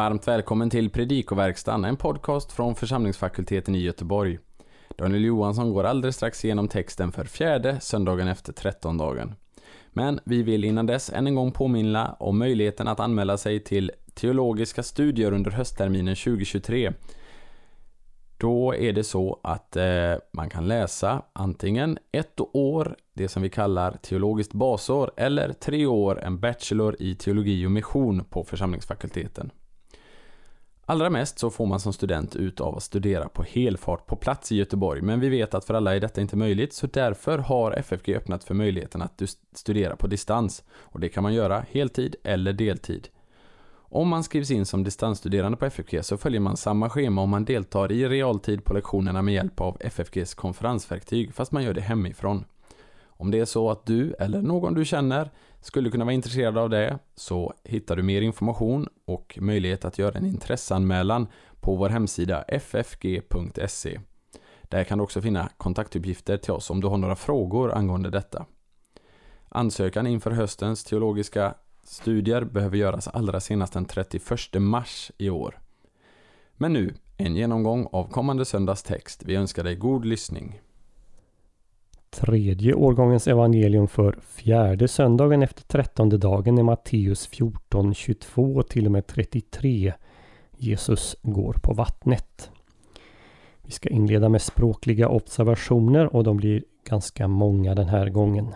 Varmt välkommen till Predikoverkstan, en podcast från församlingsfakulteten i Göteborg. Daniel Johansson går alldeles strax igenom texten för fjärde söndagen efter trettondagen. Men vi vill innan dess än en gång påminna om möjligheten att anmäla sig till teologiska studier under höstterminen 2023. Då är det så att eh, man kan läsa antingen ett år, det som vi kallar teologiskt basår, eller tre år, en bachelor i teologi och mission på församlingsfakulteten. Allra mest så får man som student ut av att studera på helfart på plats i Göteborg, men vi vet att för alla är detta inte möjligt, så därför har FFG öppnat för möjligheten att studera på distans. Och det kan man göra heltid eller deltid. Om man skrivs in som distansstuderande på FFG så följer man samma schema om man deltar i realtid på lektionerna med hjälp av FFGs konferensverktyg, fast man gör det hemifrån. Om det är så att du eller någon du känner skulle kunna vara intresserad av det så hittar du mer information och möjlighet att göra en intresseanmälan på vår hemsida ffg.se. Där kan du också finna kontaktuppgifter till oss om du har några frågor angående detta. Ansökan inför höstens teologiska studier behöver göras allra senast den 31 mars i år. Men nu, en genomgång av kommande söndags text. Vi önskar dig god lyssning. Tredje årgångens evangelium för fjärde söndagen efter trettonde dagen är Matteus 14, 22 till och med 33. Jesus går på vattnet. Vi ska inleda med språkliga observationer och de blir ganska många den här gången.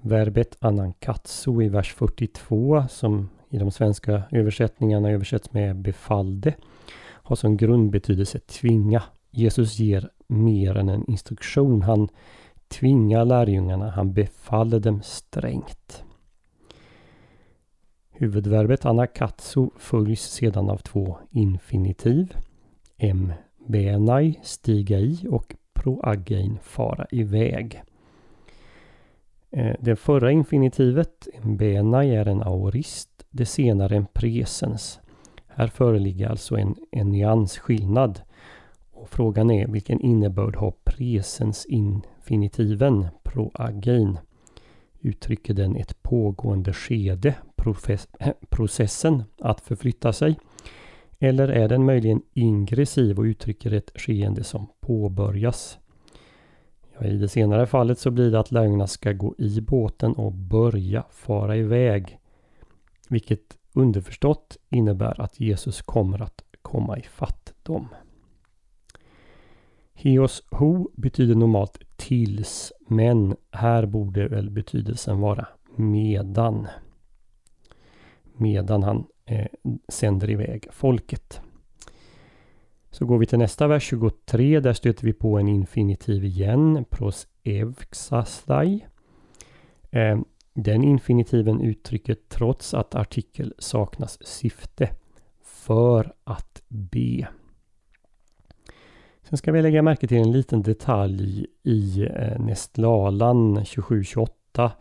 Verbet anankatsu i vers 42 som i de svenska översättningarna översätts med befallde har som grundbetydelse tvinga. Jesus ger mer än en instruktion. Han tvingar lärjungarna, han befaller dem strängt. Huvudverbet anakatsu följs sedan av två infinitiv. M. Benai, stiga i och proagein, fara iväg. Eh, det förra infinitivet, benai, är en aorist. Det senare en presens. Här föreligger alltså en, en nyansskillnad. Och frågan är vilken innebörd har presens infinitiven, proagein? Uttrycker den ett pågående skede, processen att förflytta sig? Eller är den möjligen ingressiv och uttrycker ett skeende som påbörjas? Ja, I det senare fallet så blir det att lärjungarna ska gå i båten och börja fara iväg. Vilket underförstått innebär att Jesus kommer att komma ifatt dem. Heos ho betyder normalt tills, men här borde väl betydelsen vara medan. Medan han eh, sänder iväg folket. Så går vi till nästa vers 23. Där stöter vi på en infinitiv igen. Pros evxastai. Eh, den infinitiven uttrycker trots att artikel saknas syfte. För att be. Sen ska vi lägga märke till en liten detalj i eh, Nestlalan 2728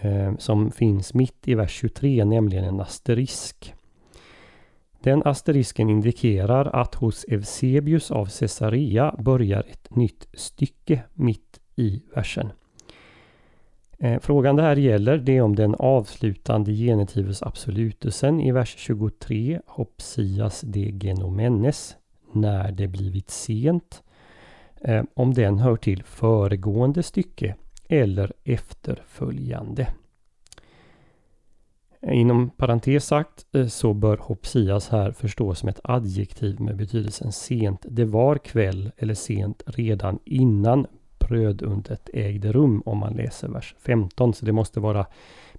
eh, som finns mitt i vers 23, nämligen en asterisk. Den asterisken indikerar att hos Eusebius av Caesarea börjar ett nytt stycke mitt i versen. Eh, frågan det här gäller det är om den avslutande genitivus absolutusen i vers 23, hopsias de genomenes, när det blivit sent, eh, om den hör till föregående stycke eller efterföljande. Eh, inom parentes sagt eh, så bör hopsias här förstås som ett adjektiv med betydelsen sent. Det var kväll eller sent redan innan brödundet ägde rum om man läser vers 15. Så det måste vara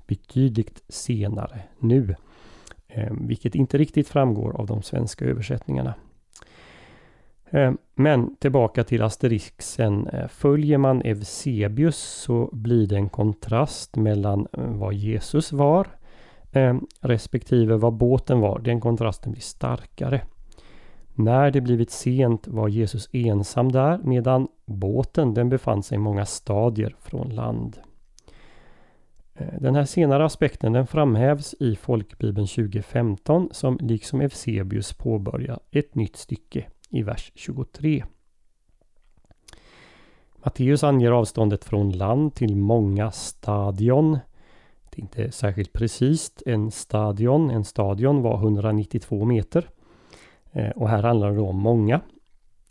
betydligt senare nu. Vilket inte riktigt framgår av de svenska översättningarna. Eh, men tillbaka till asterixen. Eh, följer man Eusebius så blir det en kontrast mellan eh, vad Jesus var respektive vad båten var. Den kontrasten blir starkare. När det blivit sent var Jesus ensam där medan båten den befann sig många stadier från land. Den här senare aspekten den framhävs i Folkbibeln 2015 som liksom Eusebius påbörjar ett nytt stycke i vers 23. Matteus anger avståndet från land till många stadion Det är inte särskilt precis. En stadion, en stadion var 192 meter. Eh, och här handlar det om många.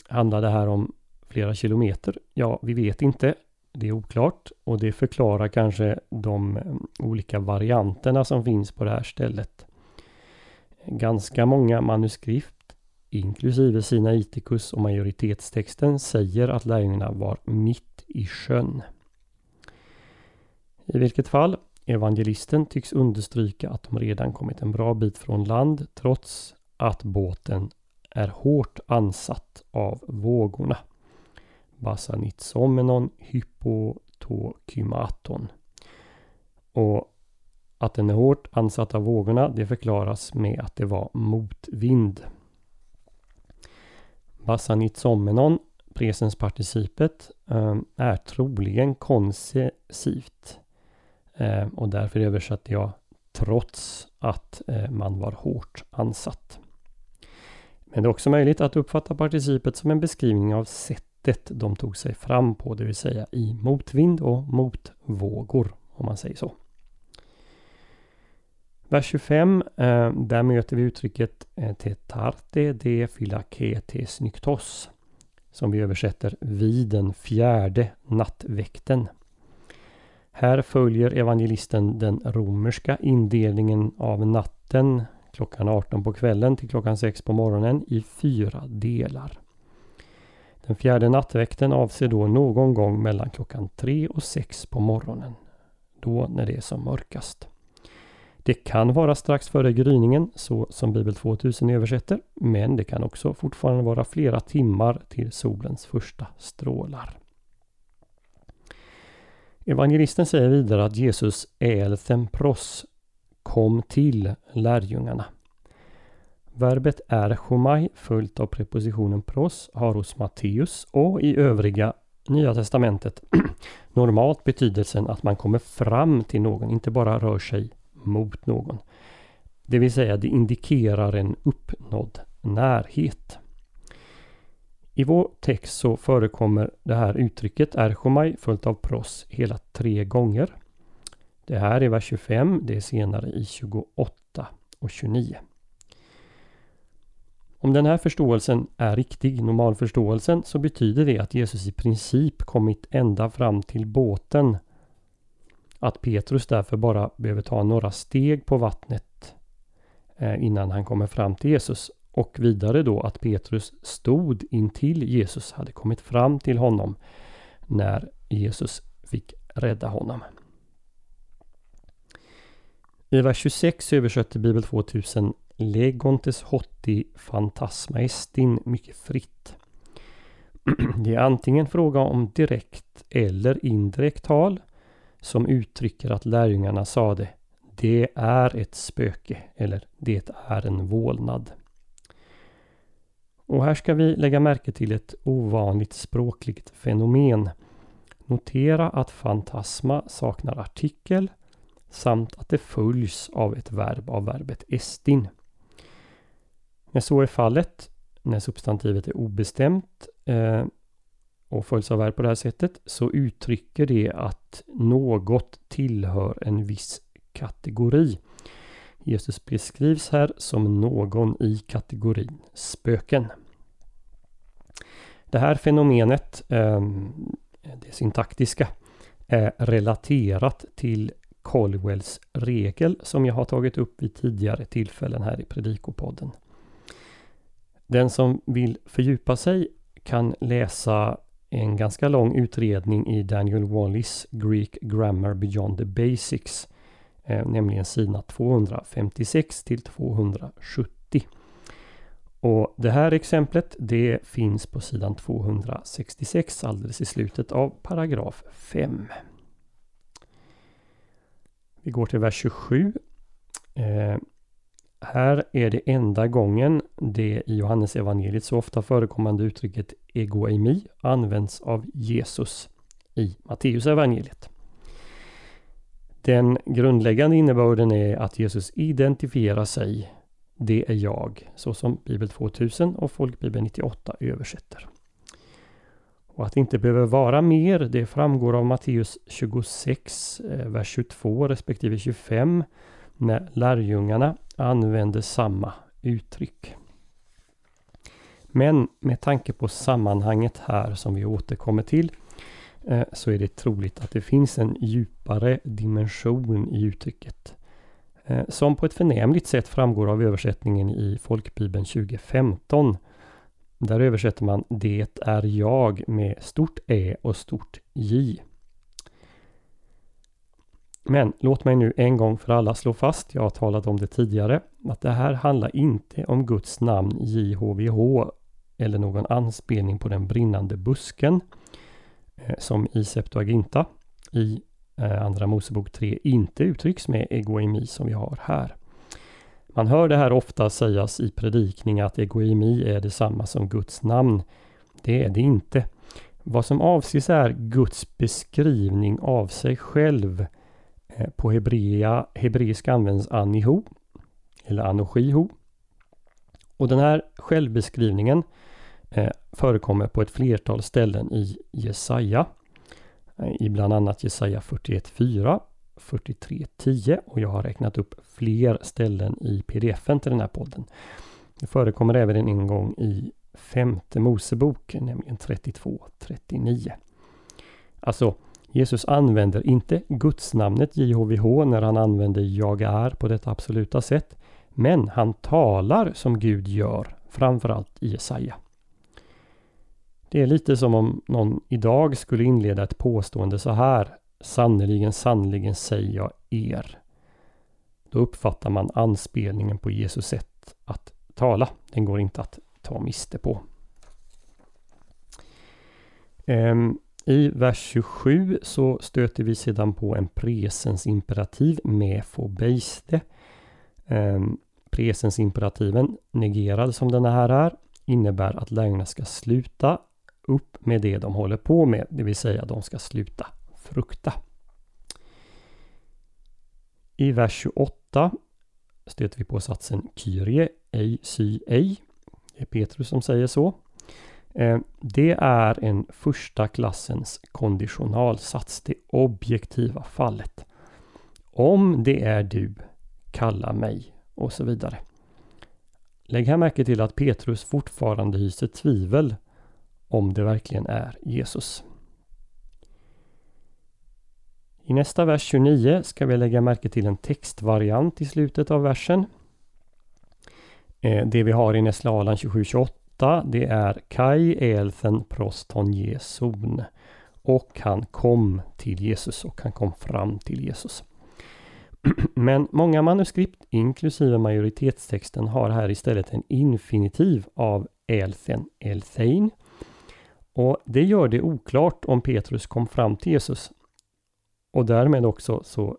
Handlar det här om flera kilometer? Ja, vi vet inte. Det är oklart och det förklarar kanske de eh, olika varianterna som finns på det här stället. Ganska många manuskript, inklusive Sinaiticus och majoritetstexten, säger att lärjungarna var mitt i sjön. I vilket fall, evangelisten tycks understryka att de redan kommit en bra bit från land trots att båten är hårt ansatt av vågorna. Basanitsomenon hypotokymaton. Och att den är hårt ansatt av vågorna det förklaras med att det var motvind. Basanitsomenon, presensparticipet, ehm, är troligen koncessivt. Ehm, och därför översatte jag trots att eh, man var hårt ansatt. Men det är också möjligt att uppfatta participet som en beskrivning av sättet de tog sig fram på, det vill säga i motvind och motvågor, om man säger så. Vers 25, eh, där möter vi uttrycket eh, tetarte de philaketes nyktos, som vi översätter vid den fjärde nattväkten. Här följer evangelisten den romerska indelningen av natten klockan 18 på kvällen till klockan 6 på morgonen i fyra delar. Den fjärde nattväkten avser då någon gång mellan klockan 3 och 6 på morgonen. Då när det är som mörkast. Det kan vara strax före gryningen, så som Bibel 2000 översätter, men det kan också fortfarande vara flera timmar till solens första strålar. Evangelisten säger vidare att Jesus är pros kom till lärjungarna. Verbet är chomai följt av prepositionen pros har hos Matteus och i övriga Nya Testamentet normalt betydelsen att man kommer fram till någon, inte bara rör sig mot någon. Det vill säga det indikerar en uppnådd närhet. I vår text så förekommer det här uttrycket erchomai följt av pros hela tre gånger. Det här är vers 25, det är senare i 28 och 29. Om den här förståelsen är riktig, normalförståelsen, så betyder det att Jesus i princip kommit ända fram till båten. Att Petrus därför bara behöver ta några steg på vattnet eh, innan han kommer fram till Jesus. Och vidare då att Petrus stod intill Jesus, hade kommit fram till honom när Jesus fick rädda honom. I vers 26 översätter Bibel 2000 Legontes hotti fantasma estin mycket fritt. Det är antingen fråga om direkt eller indirekt tal som uttrycker att lärjungarna sade Det är ett spöke eller Det är en vålnad. Och här ska vi lägga märke till ett ovanligt språkligt fenomen. Notera att fantasma saknar artikel samt att det följs av ett verb av verbet estin. När så är fallet, när substantivet är obestämt eh, och följs av verb på det här sättet, så uttrycker det att något tillhör en viss kategori. Jesus beskrivs här som någon i kategorin spöken. Det här fenomenet, ehm, det syntaktiska, är relaterat till Colwells regel som jag har tagit upp vid tidigare tillfällen här i Predikopodden. Den som vill fördjupa sig kan läsa en ganska lång utredning i Daniel Wallis Greek Grammar Beyond the Basics, eh, nämligen sidorna 256 till 270. Och det här exemplet det finns på sidan 266 alldeles i slutet av paragraf 5. Vi går till vers 27. Eh, här är det enda gången det i Johannes evangeliet så ofta förekommande uttrycket egoemi används av Jesus i Matteus evangeliet. Den grundläggande innebörden är att Jesus identifierar sig. Det är jag, så som Bibel 2000 och Folkbibeln 98 översätter. Och att det inte behöver vara mer, det framgår av Matteus 26, eh, vers 22 respektive 25, när lärjungarna använder samma uttryck. Men med tanke på sammanhanget här som vi återkommer till eh, så är det troligt att det finns en djupare dimension i uttrycket. Eh, som på ett förnämligt sätt framgår av översättningen i Folkbibeln 2015. Där översätter man Det är jag med stort Ä och stort J. Men låt mig nu en gång för alla slå fast, jag har talat om det tidigare, att det här handlar inte om Guds namn JHVH eller någon anspelning på den brinnande busken eh, som i Septuaginta i eh, Andra Mosebok 3 inte uttrycks med egoimi som vi har här. Man hör det här ofta sägas i predikning att egoimi är detsamma som Guds namn. Det är det inte. Vad som avses är Guds beskrivning av sig själv. Eh, på hebrea, hebreiska används aniho eller anoshiho. Och den här självbeskrivningen eh, förekommer på ett flertal ställen i Jesaja. Eh, I bland annat Jesaja 41.4, 43.10 och jag har räknat upp fler ställen i pdfen till den här podden. Det förekommer även en gång i femte Mosebok, nämligen 32.39. Alltså, Jesus använder inte gudsnamnet JHVH när han använder jag är på detta absoluta sätt. Men han talar som Gud gör, framförallt i Jesaja. Det är lite som om någon idag skulle inleda ett påstående så här. Sannerligen, sannerligen säger jag er. Då uppfattar man anspelningen på Jesus sätt att tala. Den går inte att ta miste på. Um, i vers 27 så stöter vi sedan på en presens imperativ med fobeiste. Presensimperativen, presens imperativen, negerad som den här är, innebär att lärjungarna ska sluta upp med det de håller på med, det vill säga de ska sluta frukta. I vers 28 stöter vi på satsen Kyrie, ej sy ej. Det är Petrus som säger så. Eh, det är en första klassens konditionalsats, det objektiva fallet. Om det är du, kalla mig och så vidare. Lägg här märke till att Petrus fortfarande hyser tvivel om det verkligen är Jesus. I nästa vers 29 ska vi lägga märke till en textvariant i slutet av versen. Eh, det vi har i Neslaalan 27-28 det är Kai elthen proston Jesun. Och han kom till Jesus och han kom fram till Jesus. Men många manuskript, inklusive majoritetstexten, har här istället en infinitiv av elthen, elthein. Och det gör det oklart om Petrus kom fram till Jesus. Och därmed också så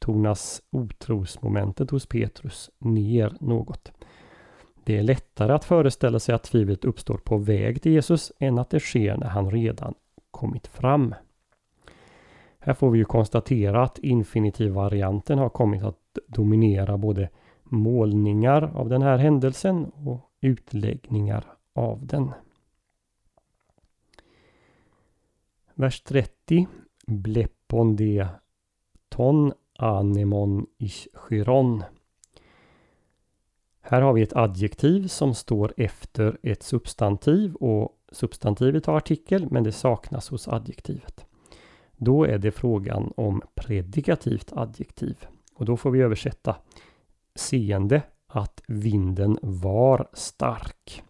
tonas otrosmomentet hos Petrus ner något. Det är lättare att föreställa sig att tvivlet uppstår på väg till Jesus än att det sker när han redan kommit fram. Här får vi ju konstatera att infinitivvarianten har kommit att dominera både målningar av den här händelsen och utläggningar av den. Vers 30. Bleppon de ton anemon ischyron. Här har vi ett adjektiv som står efter ett substantiv och substantivet har artikel men det saknas hos adjektivet. Då är det frågan om predikativt adjektiv och då får vi översätta seende att vinden var stark.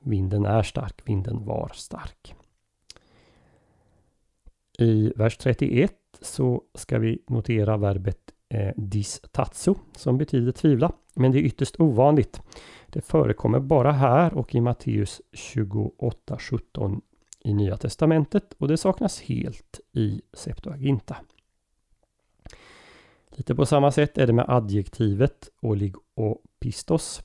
Vinden är stark, vinden var stark. I vers 31 så ska vi notera verbet eh, distatso som betyder tvivla. Men det är ytterst ovanligt. Det förekommer bara här och i Matteus 28.17 i Nya Testamentet och det saknas helt i Septuaginta. Lite på samma sätt är det med adjektivet oligopistos.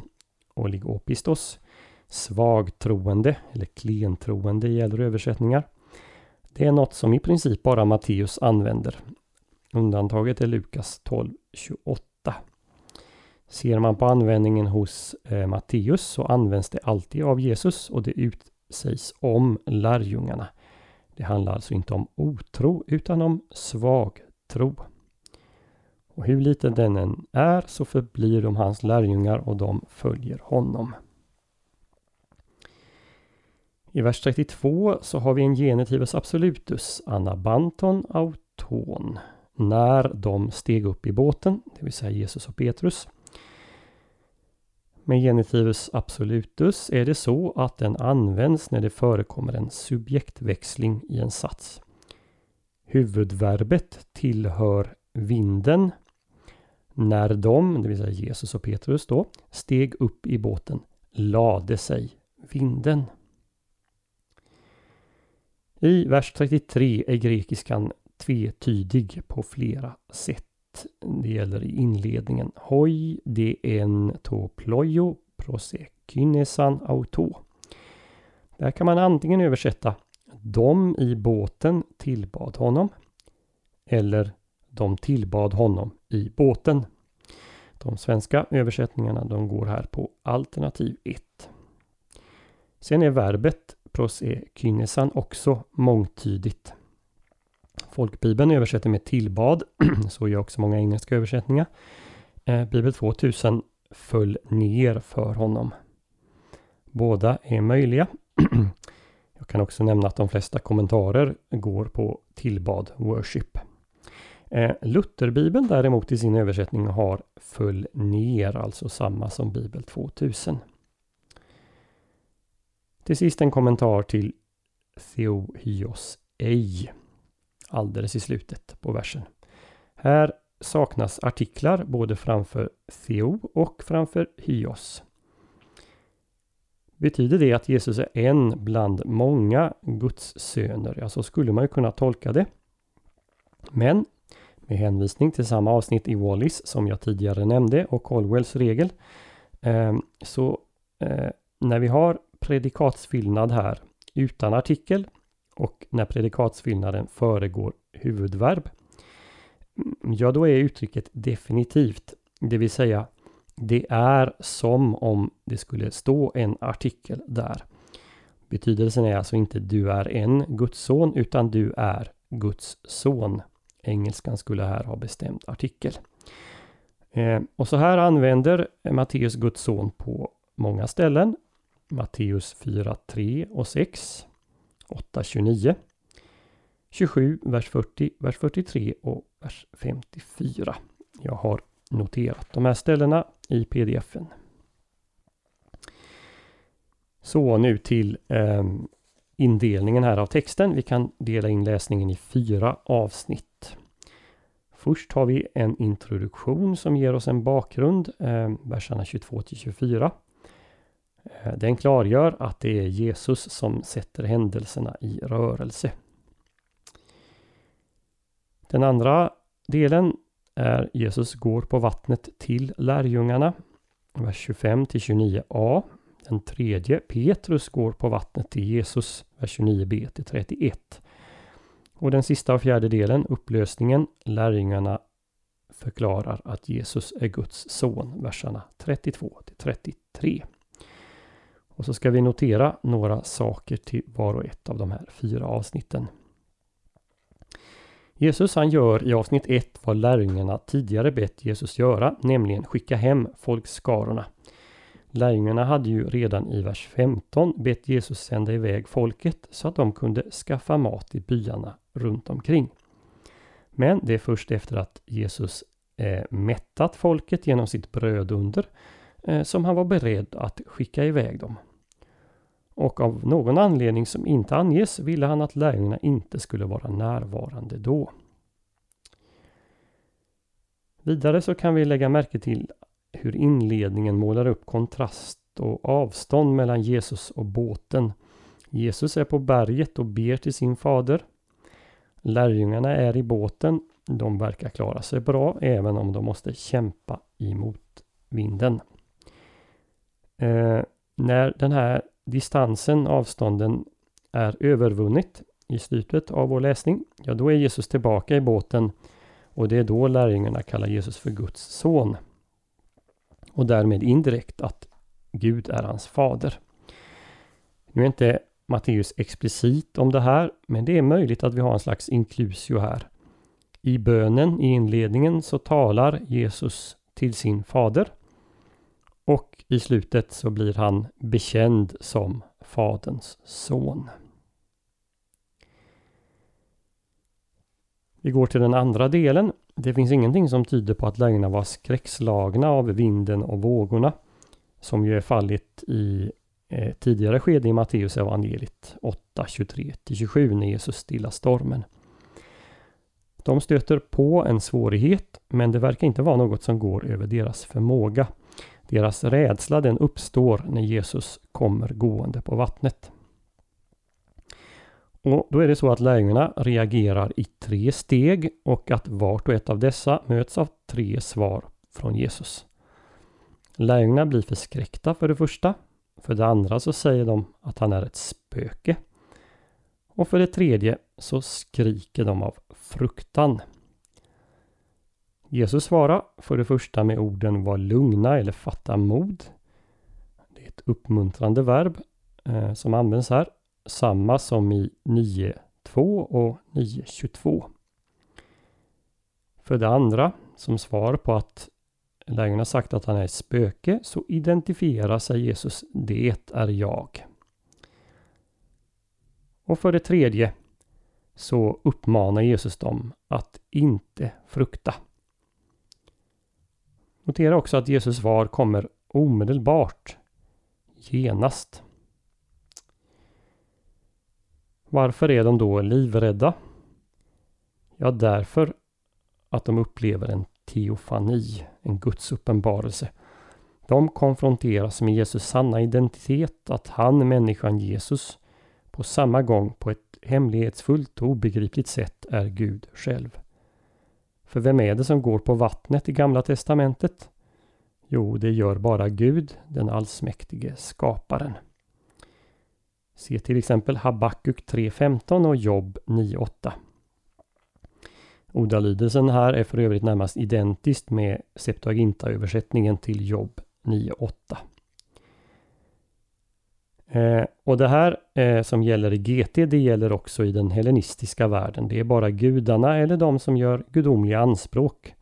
Oligopistos. Svagtroende eller klentroende gäller översättningar. Det är något som i princip bara Matteus använder. Undantaget är Lukas 12.28. Ser man på användningen hos eh, Matteus så används det alltid av Jesus och det utsägs om lärjungarna. Det handlar alltså inte om otro utan om svag tro. Och hur liten den än är så förblir de hans lärjungar och de följer honom. I vers 32 så har vi en genitivus absolutus, anabanton auton, när de steg upp i båten, det vill säga Jesus och Petrus. Med genitivus absolutus är det så att den används när det förekommer en subjektväxling i en sats. Huvudverbet tillhör vinden när de, det vill säga Jesus och Petrus då, steg upp i båten lade sig vinden. I vers 33 är grekiskan tvetydig på flera sätt. Det gäller i inledningen. Hoi de en to plojo prosekynesan auto. Där kan man antingen översätta De i båten tillbad honom eller De tillbad honom i båten. De svenska översättningarna de går här på alternativ 1. Sen är verbet prosekynesan också mångtydigt. Folkbibeln översätter med tillbad, så gör också många engelska översättningar. Eh, Bibel 2000 föll ner för honom. Båda är möjliga. Jag kan också nämna att de flesta kommentarer går på tillbad worship. Eh, Lutherbibeln däremot i sin översättning har föll ner, alltså samma som Bibel 2000. Till sist en kommentar till Theohios ej alldeles i slutet på versen. Här saknas artiklar både framför Theo och framför Hyos. Betyder det att Jesus är en bland många Guds söner? Ja, så skulle man ju kunna tolka det. Men med hänvisning till samma avsnitt i Wallis som jag tidigare nämnde och Colwells regel. Ehm, så eh, när vi har predikatsfyllnad här utan artikel och när predikatsfyllnaden föregår huvudverb. Ja, då är uttrycket definitivt, det vill säga det är som om det skulle stå en artikel där. Betydelsen är alltså inte du är en Guds son utan du är Guds son. Engelskan skulle här ha bestämt artikel. Eh, och så här använder Matteus Guds son på många ställen. Matteus 4, 3 och 6. 8.29 27, vers 40, vers 43 och vers 54. Jag har noterat de här ställena i pdfen. Så nu till eh, indelningen här av texten. Vi kan dela in läsningen i fyra avsnitt. Först har vi en introduktion som ger oss en bakgrund, eh, verserna 22 till 24. Eh, den klargör att det är Jesus som sätter händelserna i rörelse. Den andra delen är Jesus går på vattnet till lärjungarna. Vers 25 till 29a. Den tredje, Petrus går på vattnet till Jesus. Vers 29b till 31. Och den sista och fjärde delen, upplösningen, lärjungarna förklarar att Jesus är Guds son. Verserna 32 till 33. Och så ska vi notera några saker till var och ett av de här fyra avsnitten. Jesus han gör i avsnitt 1 vad lärjungarna tidigare bett Jesus göra, nämligen skicka hem folkskarorna. Lärjungarna hade ju redan i vers 15 bett Jesus sända iväg folket så att de kunde skaffa mat i byarna runt omkring. Men det är först efter att Jesus eh, mättat folket genom sitt brödunder Eh, som han var beredd att skicka iväg dem. Och av någon anledning som inte anges ville han att lärjungarna inte skulle vara närvarande då. Vidare så kan vi lägga märke till hur inledningen målar upp kontrast och avstånd mellan Jesus och båten. Jesus är på berget och ber till sin fader. Lärjungarna är i båten. De verkar klara sig bra även om de måste kämpa emot vinden. Eh, när den här distansen, avstånden är övervunnit i slutet av vår läsning, ja då är Jesus tillbaka i båten och det är då lärjungarna kallar Jesus för Guds son. Och därmed indirekt att Gud är hans fader. Nu är inte Matteus explicit om det här, men det är möjligt att vi har en slags inklusio här. I bönen i inledningen så talar Jesus till sin fader och i slutet så blir han bekänd som Faderns son. Vi går till den andra delen. Det finns ingenting som tyder på att lögnerna var skräckslagna av vinden och vågorna. Som ju är fallet i eh, tidigare skede i Matteus evangeliet 8, 23-27 när Jesus stillar stormen. De stöter på en svårighet men det verkar inte vara något som går över deras förmåga. Deras rädsla den uppstår när Jesus kommer gående på vattnet. Och Då är det så att lärjungarna reagerar i tre steg och att vart och ett av dessa möts av tre svar från Jesus. Lärjungarna blir förskräckta för det första. För det andra så säger de att han är ett spöke. Och för det tredje så skriker de av fruktan. Jesus svarar för det första med orden var lugna eller fatta mod. Det är ett uppmuntrande verb eh, som används här. Samma som i 9.2 och 9.22. För det andra, som svar på att lärjungarna sagt att han är ett spöke, så identifierar sig Jesus, det är jag. Och för det tredje så uppmanar Jesus dem att inte frukta. Notera också att Jesus svar kommer omedelbart, genast. Varför är de då livrädda? Ja, därför att de upplever en teofani, en Guds uppenbarelse. De konfronteras med Jesus sanna identitet, att han, människan Jesus, på samma gång på ett hemlighetsfullt och obegripligt sätt är Gud själv. För vem är det som går på vattnet i Gamla Testamentet? Jo, det gör bara Gud, den allsmäktige skaparen. Se till exempel Habakuk 3.15 och Jobb 9.8. Ordalydelsen här är för övrigt närmast identiskt med Septuaginta-översättningen till Jobb 9.8. Eh, och det här eh, som gäller i GT, det gäller också i den hellenistiska världen. Det är bara gudarna eller de som gör gudomliga anspråk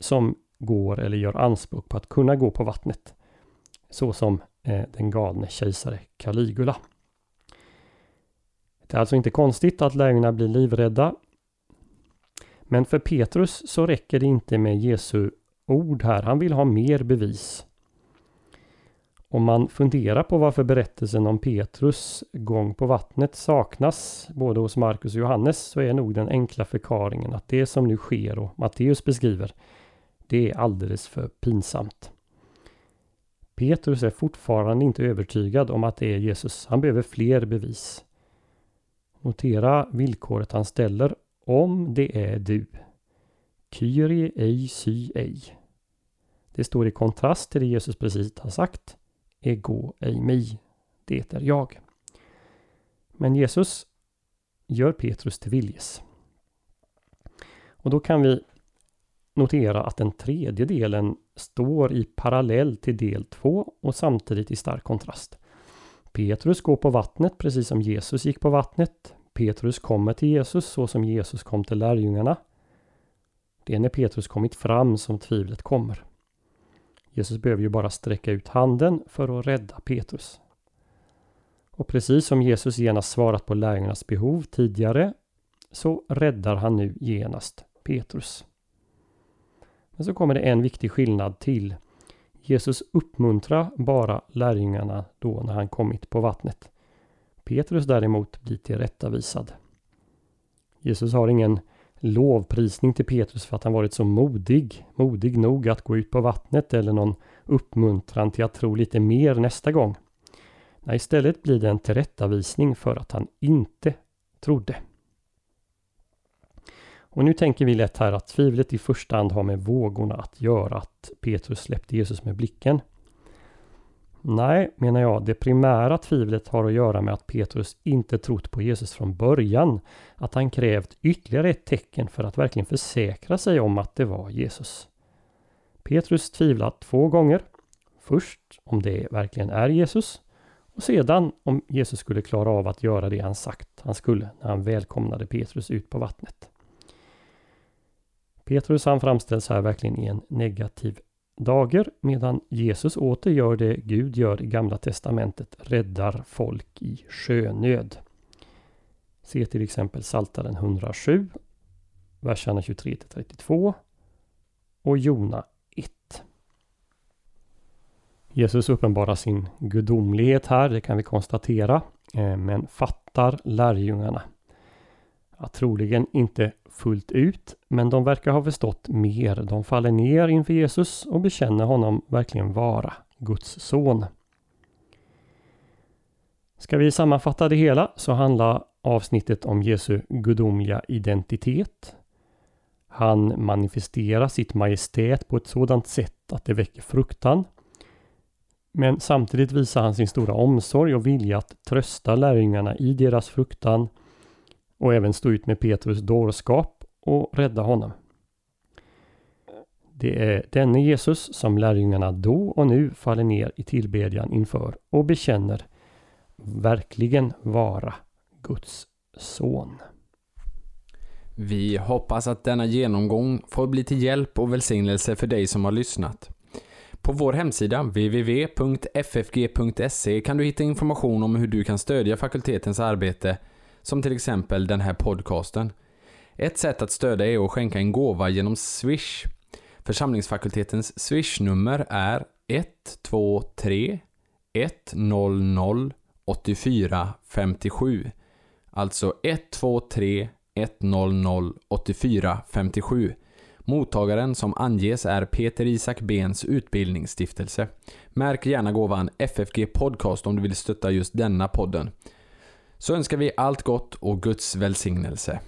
som går eller gör anspråk på att kunna gå på vattnet. Så som eh, den galne kejsare Caligula. Det är alltså inte konstigt att lärjungarna blir livrädda. Men för Petrus så räcker det inte med Jesu ord här. Han vill ha mer bevis. Om man funderar på varför berättelsen om Petrus gång på vattnet saknas både hos Markus och Johannes så är nog den enkla förklaringen att det som nu sker och Matteus beskriver det är alldeles för pinsamt. Petrus är fortfarande inte övertygad om att det är Jesus. Han behöver fler bevis. Notera villkoret han ställer om det är du. Kyrie ej sy ej. Det står i kontrast till det Jesus precis har sagt. Ego ej mig, Det är jag. Men Jesus gör Petrus till viljes. Och då kan vi notera att den tredje delen står i parallell till del två och samtidigt i stark kontrast. Petrus går på vattnet precis som Jesus gick på vattnet. Petrus kommer till Jesus så som Jesus kom till lärjungarna. Det är när Petrus kommit fram som tvivlet kommer. Jesus behöver ju bara sträcka ut handen för att rädda Petrus. Och precis som Jesus genast svarat på lärjungarnas behov tidigare så räddar han nu genast Petrus. Men så kommer det en viktig skillnad till. Jesus uppmuntrar bara lärjungarna då när han kommit på vattnet. Petrus däremot blir tillrättavisad. Jesus har ingen lovprisning till Petrus för att han varit så modig, modig nog att gå ut på vattnet eller någon uppmuntran till att tro lite mer nästa gång. Nej, istället blir det en tillrättavisning för att han inte trodde. Och nu tänker vi lätt här att tvivlet i första hand har med vågorna att göra, att Petrus släppte Jesus med blicken. Nej, menar jag, det primära tvivlet har att göra med att Petrus inte trott på Jesus från början. Att han krävt ytterligare ett tecken för att verkligen försäkra sig om att det var Jesus. Petrus tvivlar två gånger. Först om det verkligen är Jesus Och sedan om Jesus skulle klara av att göra det han sagt han skulle när han välkomnade Petrus ut på vattnet. Petrus han framställs här verkligen i en negativ dagar medan Jesus åter gör det Gud gör i Gamla Testamentet, räddar folk i sjönöd. Se till exempel Saltaren 107, verserna 23 32 och Jona 1. Jesus uppenbarar sin gudomlighet här, det kan vi konstatera, eh, men fattar lärjungarna. att troligen inte fullt ut, men de verkar ha förstått mer. De faller ner inför Jesus och bekänner honom verkligen vara Guds son. Ska vi sammanfatta det hela så handlar avsnittet om Jesu gudomliga identitet. Han manifesterar sitt majestät på ett sådant sätt att det väcker fruktan. Men samtidigt visar han sin stora omsorg och vilja att trösta lärjungarna i deras fruktan och även stå ut med Petrus dårskap och rädda honom. Det är denne Jesus som lärjungarna då och nu faller ner i tillbedjan inför och bekänner verkligen vara Guds son. Vi hoppas att denna genomgång får bli till hjälp och välsignelse för dig som har lyssnat. På vår hemsida www.ffg.se kan du hitta information om hur du kan stödja fakultetens arbete som till exempel den här podcasten. Ett sätt att stödja är att skänka en gåva genom Swish. Församlingsfakultetens Swish-nummer är 123 100 84 57. Alltså 123 100 84 57. Mottagaren som anges är Peter Isak Bens utbildningsstiftelse. Märk gärna gåvan FFG Podcast om du vill stötta just denna podden så önskar vi allt gott och Guds välsignelse.